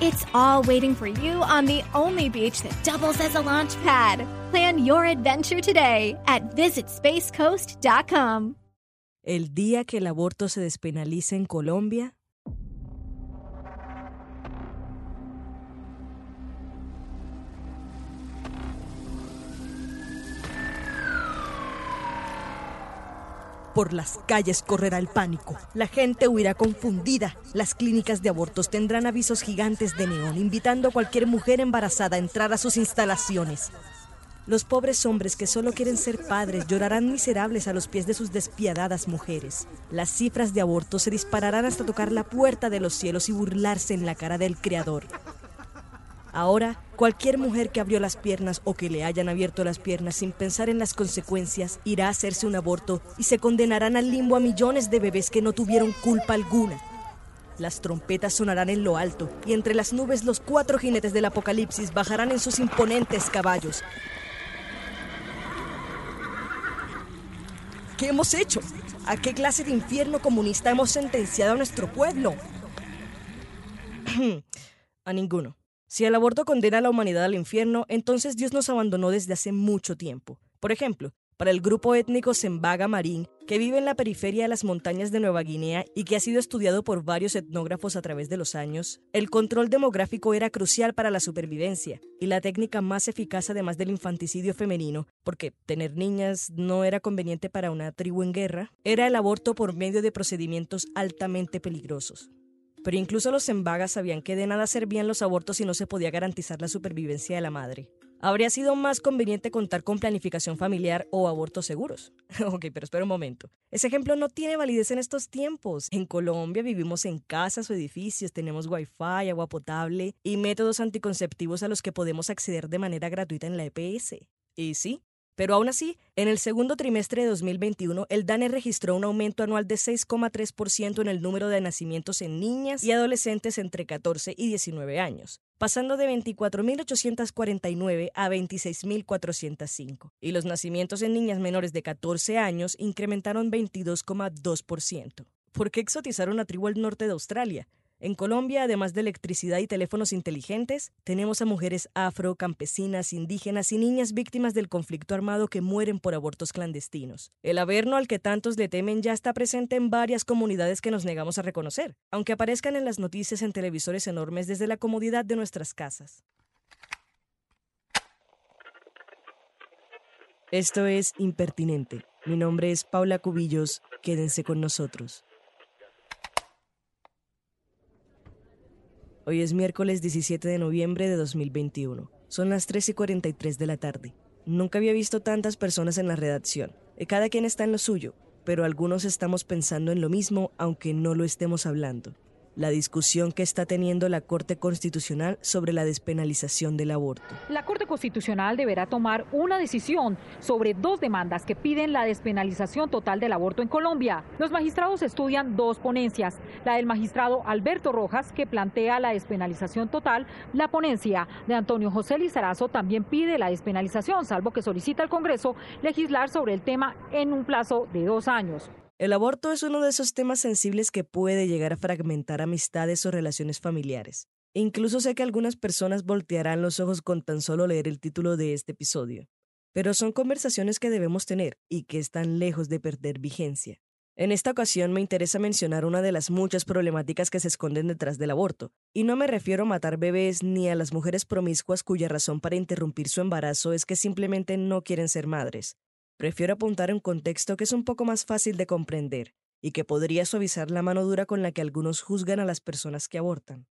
It's all waiting for you on the only beach that doubles as a launch pad. Plan your adventure today at visitspacecoast.com. El día que el aborto se despenalice en Colombia, Por las calles correrá el pánico. La gente huirá confundida. Las clínicas de abortos tendrán avisos gigantes de neón invitando a cualquier mujer embarazada a entrar a sus instalaciones. Los pobres hombres que solo quieren ser padres llorarán miserables a los pies de sus despiadadas mujeres. Las cifras de abortos se dispararán hasta tocar la puerta de los cielos y burlarse en la cara del Creador. Ahora, cualquier mujer que abrió las piernas o que le hayan abierto las piernas sin pensar en las consecuencias irá a hacerse un aborto y se condenarán al limbo a millones de bebés que no tuvieron culpa alguna. Las trompetas sonarán en lo alto y entre las nubes los cuatro jinetes del apocalipsis bajarán en sus imponentes caballos. ¿Qué hemos hecho? ¿A qué clase de infierno comunista hemos sentenciado a nuestro pueblo? a ninguno. Si el aborto condena a la humanidad al infierno, entonces Dios nos abandonó desde hace mucho tiempo. Por ejemplo, para el grupo étnico Sembaga Marín, que vive en la periferia de las montañas de Nueva Guinea y que ha sido estudiado por varios etnógrafos a través de los años, el control demográfico era crucial para la supervivencia y la técnica más eficaz además del infanticidio femenino, porque tener niñas no era conveniente para una tribu en guerra, era el aborto por medio de procedimientos altamente peligrosos. Pero incluso los embagas sabían que de nada servían los abortos si no se podía garantizar la supervivencia de la madre. Habría sido más conveniente contar con planificación familiar o abortos seguros. ok, pero espera un momento. Ese ejemplo no tiene validez en estos tiempos. En Colombia vivimos en casas o edificios, tenemos wifi, agua potable y métodos anticonceptivos a los que podemos acceder de manera gratuita en la EPS. Y sí, pero aún así, en el segundo trimestre de 2021, el DANE registró un aumento anual de 6,3% en el número de nacimientos en niñas y adolescentes entre 14 y 19 años, pasando de 24.849 a 26.405. Y los nacimientos en niñas menores de 14 años incrementaron 22,2%. ¿Por qué exotizar una tribu al norte de Australia? En Colombia, además de electricidad y teléfonos inteligentes, tenemos a mujeres afro, campesinas, indígenas y niñas víctimas del conflicto armado que mueren por abortos clandestinos. El averno al que tantos le temen ya está presente en varias comunidades que nos negamos a reconocer, aunque aparezcan en las noticias en televisores enormes desde la comodidad de nuestras casas. Esto es Impertinente. Mi nombre es Paula Cubillos. Quédense con nosotros. Hoy es miércoles 17 de noviembre de 2021. Son las 3 y 43 de la tarde. Nunca había visto tantas personas en la redacción. Cada quien está en lo suyo, pero algunos estamos pensando en lo mismo aunque no lo estemos hablando la discusión que está teniendo la Corte Constitucional sobre la despenalización del aborto. La Corte Constitucional deberá tomar una decisión sobre dos demandas que piden la despenalización total del aborto en Colombia. Los magistrados estudian dos ponencias, la del magistrado Alberto Rojas, que plantea la despenalización total, la ponencia de Antonio José Lizarazo también pide la despenalización, salvo que solicita al Congreso legislar sobre el tema en un plazo de dos años. El aborto es uno de esos temas sensibles que puede llegar a fragmentar amistades o relaciones familiares. incluso sé que algunas personas voltearán los ojos con tan solo leer el título de este episodio. Pero son conversaciones que debemos tener y que están lejos de perder vigencia. En esta ocasión me interesa mencionar una de las muchas problemáticas que se esconden detrás del aborto, y no me refiero a matar bebés ni a las mujeres promiscuas cuya razón para interrumpir su embarazo es que simplemente no quieren ser madres, Prefiero apuntar un contexto que es un poco más fácil de comprender y que podría suavizar la mano dura con la que algunos juzgan a las personas que abortan.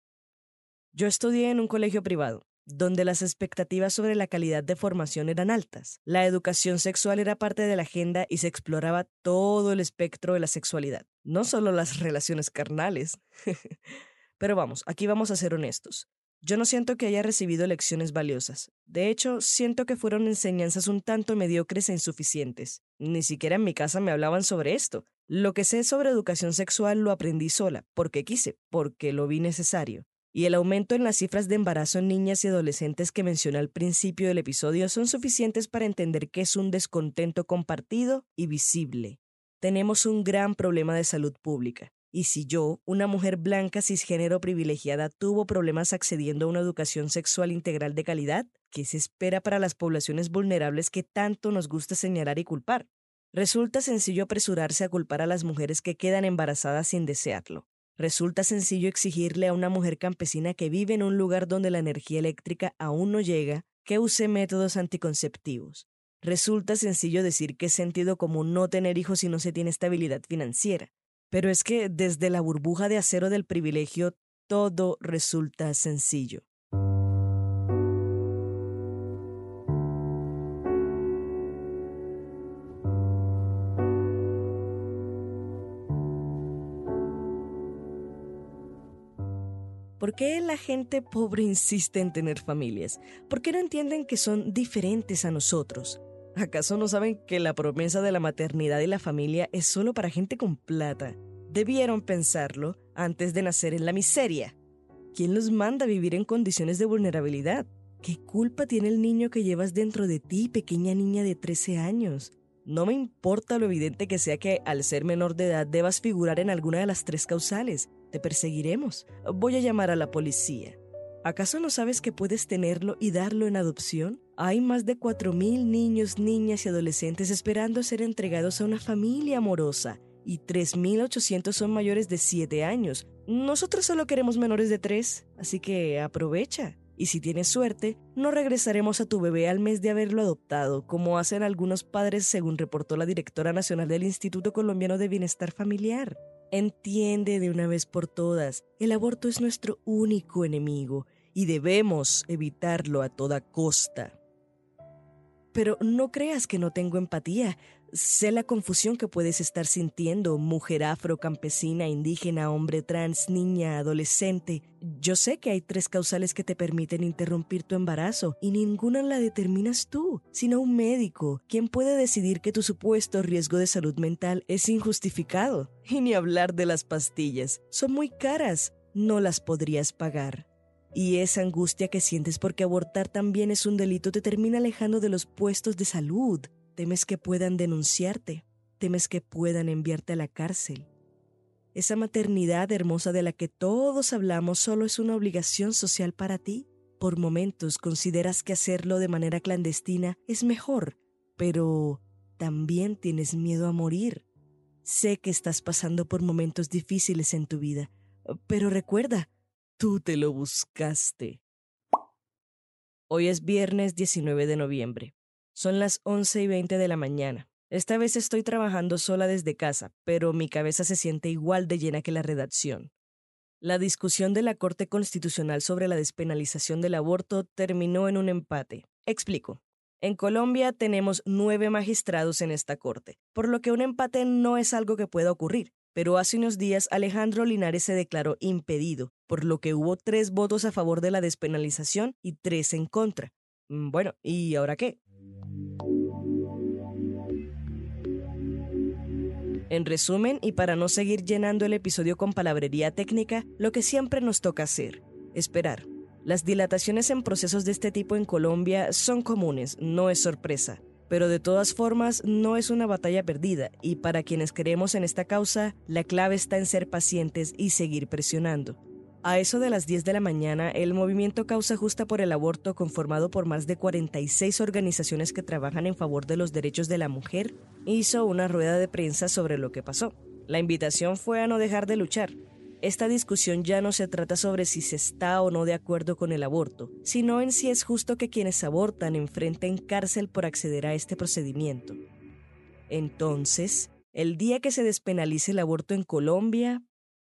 Yo estudié en un colegio privado, donde las expectativas sobre la calidad de formación eran altas. La educación sexual era parte de la agenda y se exploraba todo el espectro de la sexualidad, no solo las relaciones carnales. Pero vamos, aquí vamos a ser honestos. Yo no siento que haya recibido lecciones valiosas. De hecho, siento que fueron enseñanzas un tanto mediocres e insuficientes. Ni siquiera en mi casa me hablaban sobre esto. Lo que sé sobre educación sexual lo aprendí sola, porque quise, porque lo vi necesario. Y el aumento en las cifras de embarazo en niñas y adolescentes que mencioné al principio del episodio son suficientes para entender que es un descontento compartido y visible. Tenemos un gran problema de salud pública. Y si yo, una mujer blanca cisgénero privilegiada, tuvo problemas accediendo a una educación sexual integral de calidad, ¿qué se espera para las poblaciones vulnerables que tanto nos gusta señalar y culpar? Resulta sencillo apresurarse a culpar a las mujeres que quedan embarazadas sin desearlo. Resulta sencillo exigirle a una mujer campesina que vive en un lugar donde la energía eléctrica aún no llega que use métodos anticonceptivos. Resulta sencillo decir que es sentido común no tener hijos si no se tiene estabilidad financiera. Pero es que desde la burbuja de acero del privilegio todo resulta sencillo. ¿Por qué la gente pobre insiste en tener familias? ¿Por qué no entienden que son diferentes a nosotros? ¿Acaso no saben que la promesa de la maternidad y la familia es solo para gente con plata? Debieron pensarlo antes de nacer en la miseria. ¿Quién los manda a vivir en condiciones de vulnerabilidad? ¿Qué culpa tiene el niño que llevas dentro de ti, pequeña niña de 13 años? No me importa lo evidente que sea que al ser menor de edad debas figurar en alguna de las tres causales. Te perseguiremos. Voy a llamar a la policía. ¿Acaso no sabes que puedes tenerlo y darlo en adopción? Hay más de 4.000 niños, niñas y adolescentes esperando ser entregados a una familia amorosa y 3.800 son mayores de 7 años. Nosotros solo queremos menores de 3, así que aprovecha. Y si tienes suerte, no regresaremos a tu bebé al mes de haberlo adoptado, como hacen algunos padres según reportó la directora nacional del Instituto Colombiano de Bienestar Familiar. Entiende de una vez por todas, el aborto es nuestro único enemigo y debemos evitarlo a toda costa. Pero no creas que no tengo empatía. Sé la confusión que puedes estar sintiendo, mujer afro, campesina, indígena, hombre trans, niña, adolescente. Yo sé que hay tres causales que te permiten interrumpir tu embarazo y ninguna la determinas tú, sino un médico, quien puede decidir que tu supuesto riesgo de salud mental es injustificado. Y ni hablar de las pastillas. Son muy caras. No las podrías pagar. Y esa angustia que sientes porque abortar también es un delito te termina alejando de los puestos de salud, Temes que puedan denunciarte, temes que puedan enviarte a la cárcel. Esa maternidad hermosa de la que todos hablamos solo es una obligación social para ti. Por momentos consideras que hacerlo de manera clandestina es mejor, pero también tienes miedo a morir. Sé que estás pasando por momentos difíciles en tu vida, pero recuerda, tú te lo buscaste. Hoy es viernes 19 de noviembre. Son las 11 y 20 de la mañana. Esta vez estoy trabajando sola desde casa, pero mi cabeza se siente igual de llena que la redacción. La discusión de la Corte Constitucional sobre la despenalización del aborto terminó en un empate. Explico. En Colombia tenemos nueve magistrados en esta Corte, por lo que un empate no es algo que pueda ocurrir. Pero hace unos días Alejandro Linares se declaró impedido, por lo que hubo tres votos a favor de la despenalización y tres en contra. Mm, bueno, ¿y ahora qué? En resumen, y para no seguir llenando el episodio con palabrería técnica, lo que siempre nos toca hacer, esperar. Las dilataciones en procesos de este tipo en Colombia son comunes, no es sorpresa, pero de todas formas no es una batalla perdida y para quienes creemos en esta causa, la clave está en ser pacientes y seguir presionando. A eso de las 10 de la mañana, el movimiento Causa Justa por el Aborto, conformado por más de 46 organizaciones que trabajan en favor de los derechos de la mujer, hizo una rueda de prensa sobre lo que pasó. La invitación fue a no dejar de luchar. Esta discusión ya no se trata sobre si se está o no de acuerdo con el aborto, sino en si es justo que quienes abortan enfrenten cárcel por acceder a este procedimiento. Entonces, el día que se despenalice el aborto en Colombia,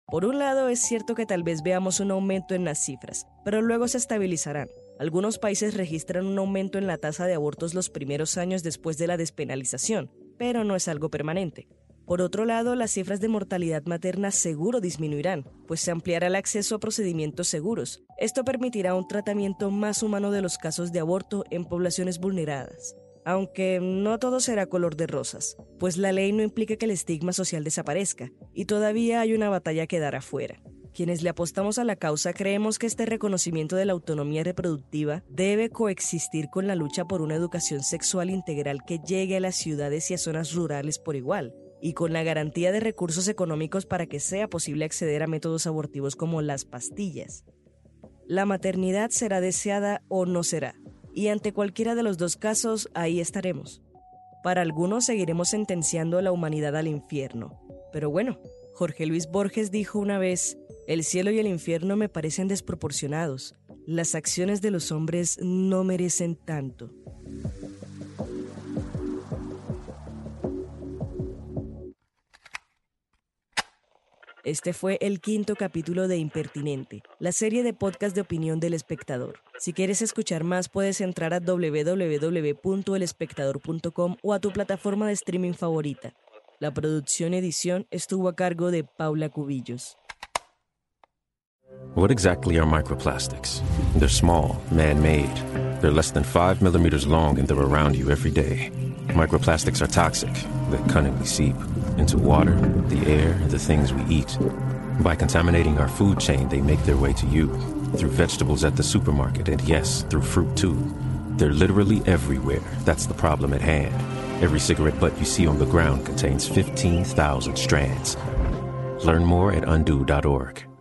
por un lado, es cierto que tal vez veamos un aumento en las cifras, pero luego se estabilizarán. Algunos países registran un aumento en la tasa de abortos los primeros años después de la despenalización, pero no es algo permanente. Por otro lado, las cifras de mortalidad materna seguro disminuirán, pues se ampliará el acceso a procedimientos seguros. Esto permitirá un tratamiento más humano de los casos de aborto en poblaciones vulneradas. Aunque no todo será color de rosas, pues la ley no implica que el estigma social desaparezca, y todavía hay una batalla que dar afuera. Quienes le apostamos a la causa creemos que este reconocimiento de la autonomía reproductiva debe coexistir con la lucha por una educación sexual integral que llegue a las ciudades y a zonas rurales por igual, y con la garantía de recursos económicos para que sea posible acceder a métodos abortivos como las pastillas. La maternidad será deseada o no será, y ante cualquiera de los dos casos ahí estaremos. Para algunos seguiremos sentenciando a la humanidad al infierno, pero bueno, Jorge Luis Borges dijo una vez, el cielo y el infierno me parecen desproporcionados, las acciones de los hombres no merecen tanto. Este fue el quinto capítulo de Impertinente, la serie de podcast de opinión del espectador. Si quieres escuchar más, puedes entrar a www.elespectador.com o a tu plataforma de streaming favorita. La producción edición estuvo a cargo de Paula Cubillos. What exactly are microplastics? They're small, man made. They're less than 5 millimeters long and they're around you every day. Microplastics are toxic. They cunningly seep into water, the air, and the things we eat. By contaminating our food chain, they make their way to you through vegetables at the supermarket, and yes, through fruit too. They're literally everywhere. That's the problem at hand. Every cigarette butt you see on the ground contains 15,000 strands. Learn more at undo.org.